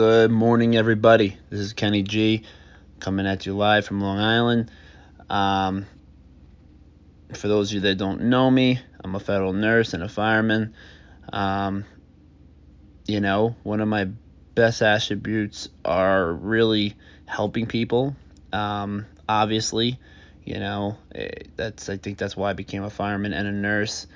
Good morning, everybody. This is Kenny G coming at you live from Long Island. Um, for those of you that don't know me, I'm a federal nurse and a fireman. Um, you know, one of my best attributes are really helping people. Um, obviously, you know, eh, that's I think that's why I became a fireman and a nurse.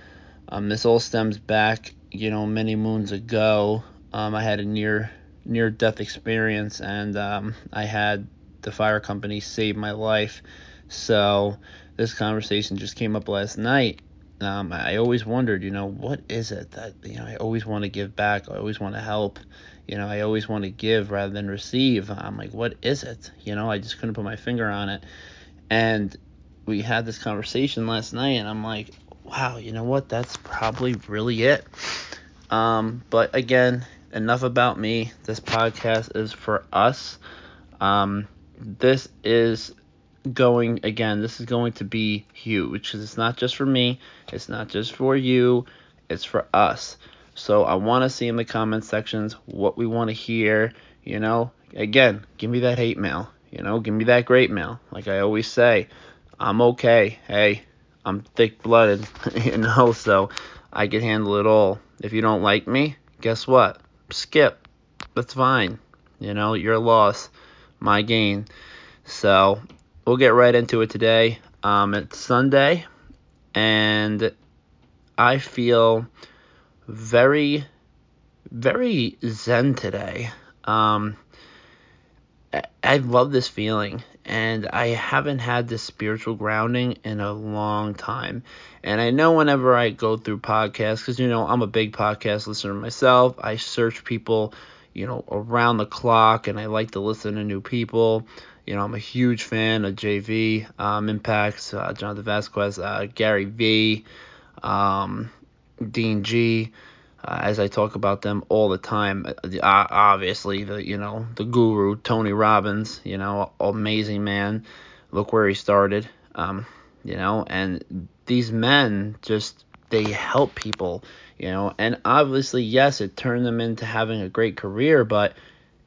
Um, this all stems back, you know, many moons ago. Um, I had a near near death experience, and um, I had the fire company save my life. So this conversation just came up last night. Um, I always wondered, you know, what is it that you know I always want to give back. I always want to help. You know, I always want to give rather than receive. I'm like, what is it? You know, I just couldn't put my finger on it. And we had this conversation last night, and I'm like, wow, you know what? That's probably really it. Um, but again, enough about me. This podcast is for us. Um, this is going again. This is going to be huge because it's not just for me. It's not just for you. It's for us. So I want to see in the comment sections what we want to hear. You know, again, give me that hate mail. You know, give me that great mail. Like I always say, I'm okay. Hey, I'm thick blooded. you know, so I can handle it all. If you don't like me, guess what? Skip. That's fine. You know, your loss, my gain. So we'll get right into it today. Um, it's Sunday, and I feel very, very zen today. Um, I love this feeling, and I haven't had this spiritual grounding in a long time. And I know whenever I go through podcasts, because you know I'm a big podcast listener myself, I search people, you know, around the clock, and I like to listen to new people. You know, I'm a huge fan of JV, um, Impacts, uh, Jonathan Vasquez, uh, Gary V, um, Dean G uh, as I talk about them all the time. Uh, obviously, the you know the guru Tony Robbins, you know, amazing man. Look where he started, um, you know, and these men just they help people, you know, and obviously, yes, it turned them into having a great career, but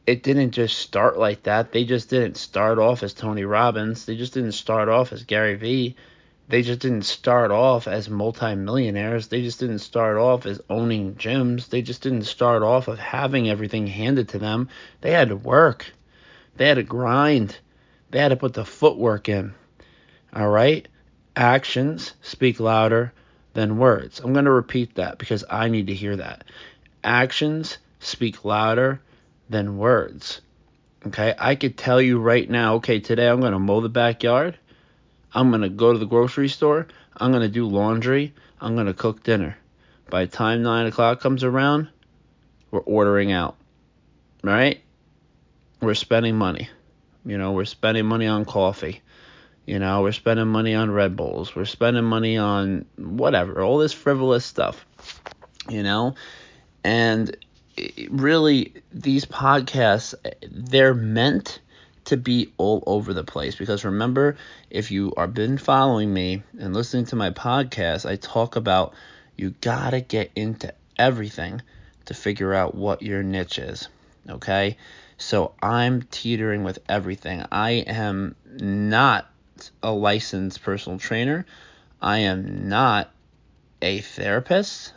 it didn't just start like that. They just didn't start off as Tony Robbins. They just didn't start off as Gary Vee they just didn't start off as multimillionaires. They just didn't start off as owning gyms. They just didn't start off of having everything handed to them. They had to work. They had to grind. They had to put the footwork in. All right? Actions speak louder than words. I'm going to repeat that because I need to hear that. Actions speak louder than words. Okay? I could tell you right now, okay, today I'm going to mow the backyard I'm going to go to the grocery store. I'm going to do laundry. I'm going to cook dinner. By the time 9 o'clock comes around, we're ordering out. Right? We're spending money. You know, we're spending money on coffee. You know, we're spending money on Red Bulls. We're spending money on whatever, all this frivolous stuff. You know? And really, these podcasts, they're meant to be all over the place. Because remember if you are been following me and listening to my podcast i talk about you gotta get into everything to figure out what your niche is okay? So i'm teetering with everything. I am not a licensed personal trainer. I am not a therapist.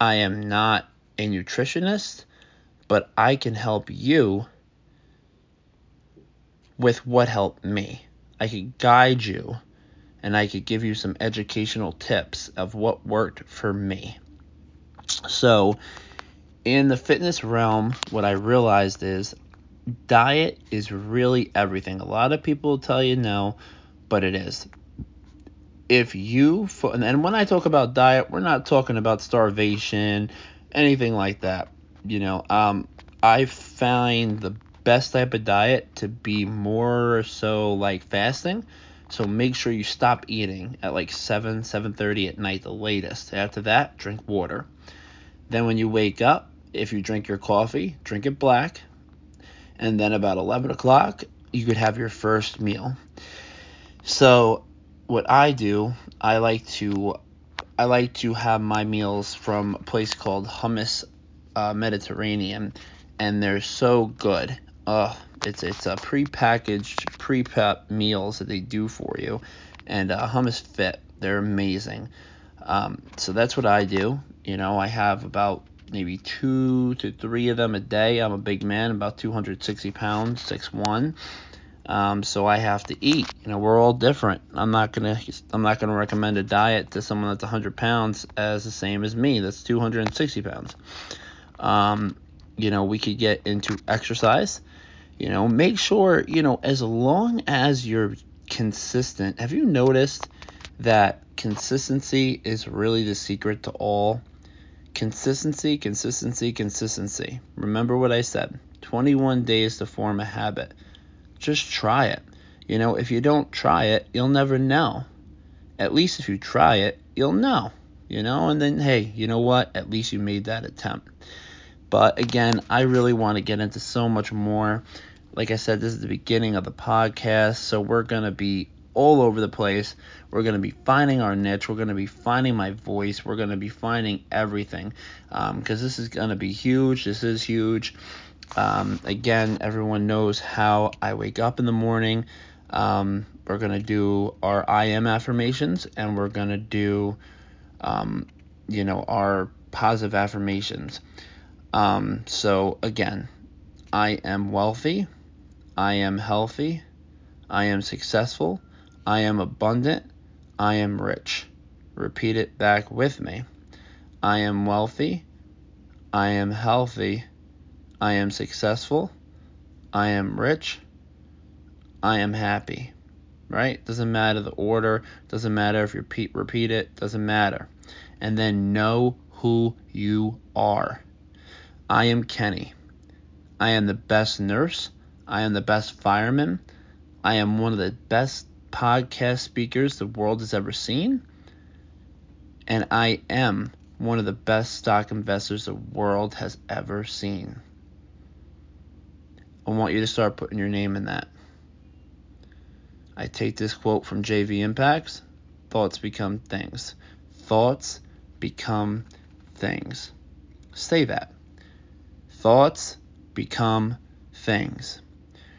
I am not a nutritionist. But i can help you with what helped me. I could guide you and I could give you some educational tips of what worked for me. So, in the fitness realm, what I realized is diet is really everything. A lot of people tell you no, but it is. If you, and when I talk about diet, we're not talking about starvation, anything like that. You know, um, I find the best type of diet to be more so like fasting. So make sure you stop eating at like 7, 7:30 at night the latest. After that, drink water. Then when you wake up, if you drink your coffee, drink it black. And then about 11 o'clock, you could have your first meal. So what I do, I like to I like to have my meals from a place called Hummus uh, Mediterranean and they're so good. Oh, it's it's a pre-packaged, pre-prep meals that they do for you, and uh, Hummus Fit. They're amazing. Um, so that's what I do. You know, I have about maybe two to three of them a day. I'm a big man, about 260 pounds, six one. Um, so I have to eat. You know, we're all different. I'm not gonna I'm not gonna recommend a diet to someone that's 100 pounds as the same as me. That's 260 pounds. Um, you know, we could get into exercise. You know, make sure you know as long as you're consistent. Have you noticed that consistency is really the secret to all? Consistency, consistency, consistency. Remember what I said 21 days to form a habit. Just try it. You know, if you don't try it, you'll never know. At least if you try it, you'll know. You know, and then hey, you know what? At least you made that attempt. But again, I really want to get into so much more. Like I said, this is the beginning of the podcast, so we're going to be all over the place. We're going to be finding our niche. We're going to be finding my voice. We're going to be finding everything because um, this is going to be huge. This is huge. Um, again, everyone knows how I wake up in the morning. Um, we're going to do our I am affirmations and we're going to do, um, you know, our positive affirmations. Um, so, again, I am wealthy. I am healthy. I am successful. I am abundant. I am rich. Repeat it back with me. I am wealthy. I am healthy. I am successful. I am rich. I am happy. Right? Doesn't matter the order. Doesn't matter if you repeat, repeat it. Doesn't matter. And then know who you are. I am Kenny. I am the best nurse. I am the best fireman. I am one of the best podcast speakers the world has ever seen. And I am one of the best stock investors the world has ever seen. I want you to start putting your name in that. I take this quote from JV Impacts Thoughts become things. Thoughts become things. Say that. Thoughts become things.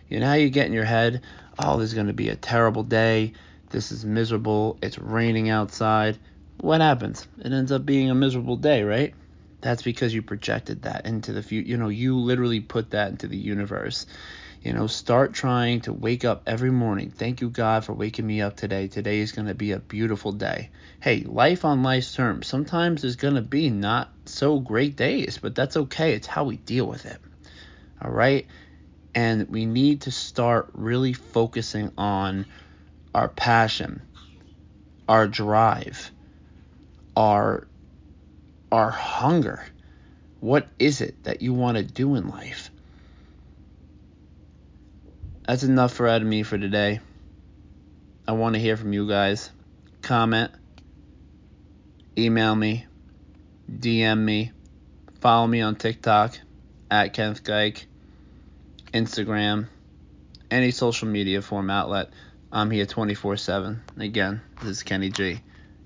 You know how you get in your head, oh, this is going to be a terrible day. This is miserable. It's raining outside. What happens? It ends up being a miserable day, right? That's because you projected that into the future. You know, you literally put that into the universe. You know, start trying to wake up every morning. Thank you, God, for waking me up today. Today is going to be a beautiful day. Hey, life on life's terms. Sometimes there's going to be not so great days, but that's okay. It's how we deal with it. All right? And we need to start really focusing on our passion, our drive, our our hunger. What is it that you want to do in life? That's enough for out of me for today. I want to hear from you guys. Comment, email me, DM me, follow me on TikTok at Kenneth Geik Instagram, any social media form outlet. I'm here 24 7. Again, this is Kenny G.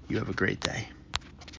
You have a great day.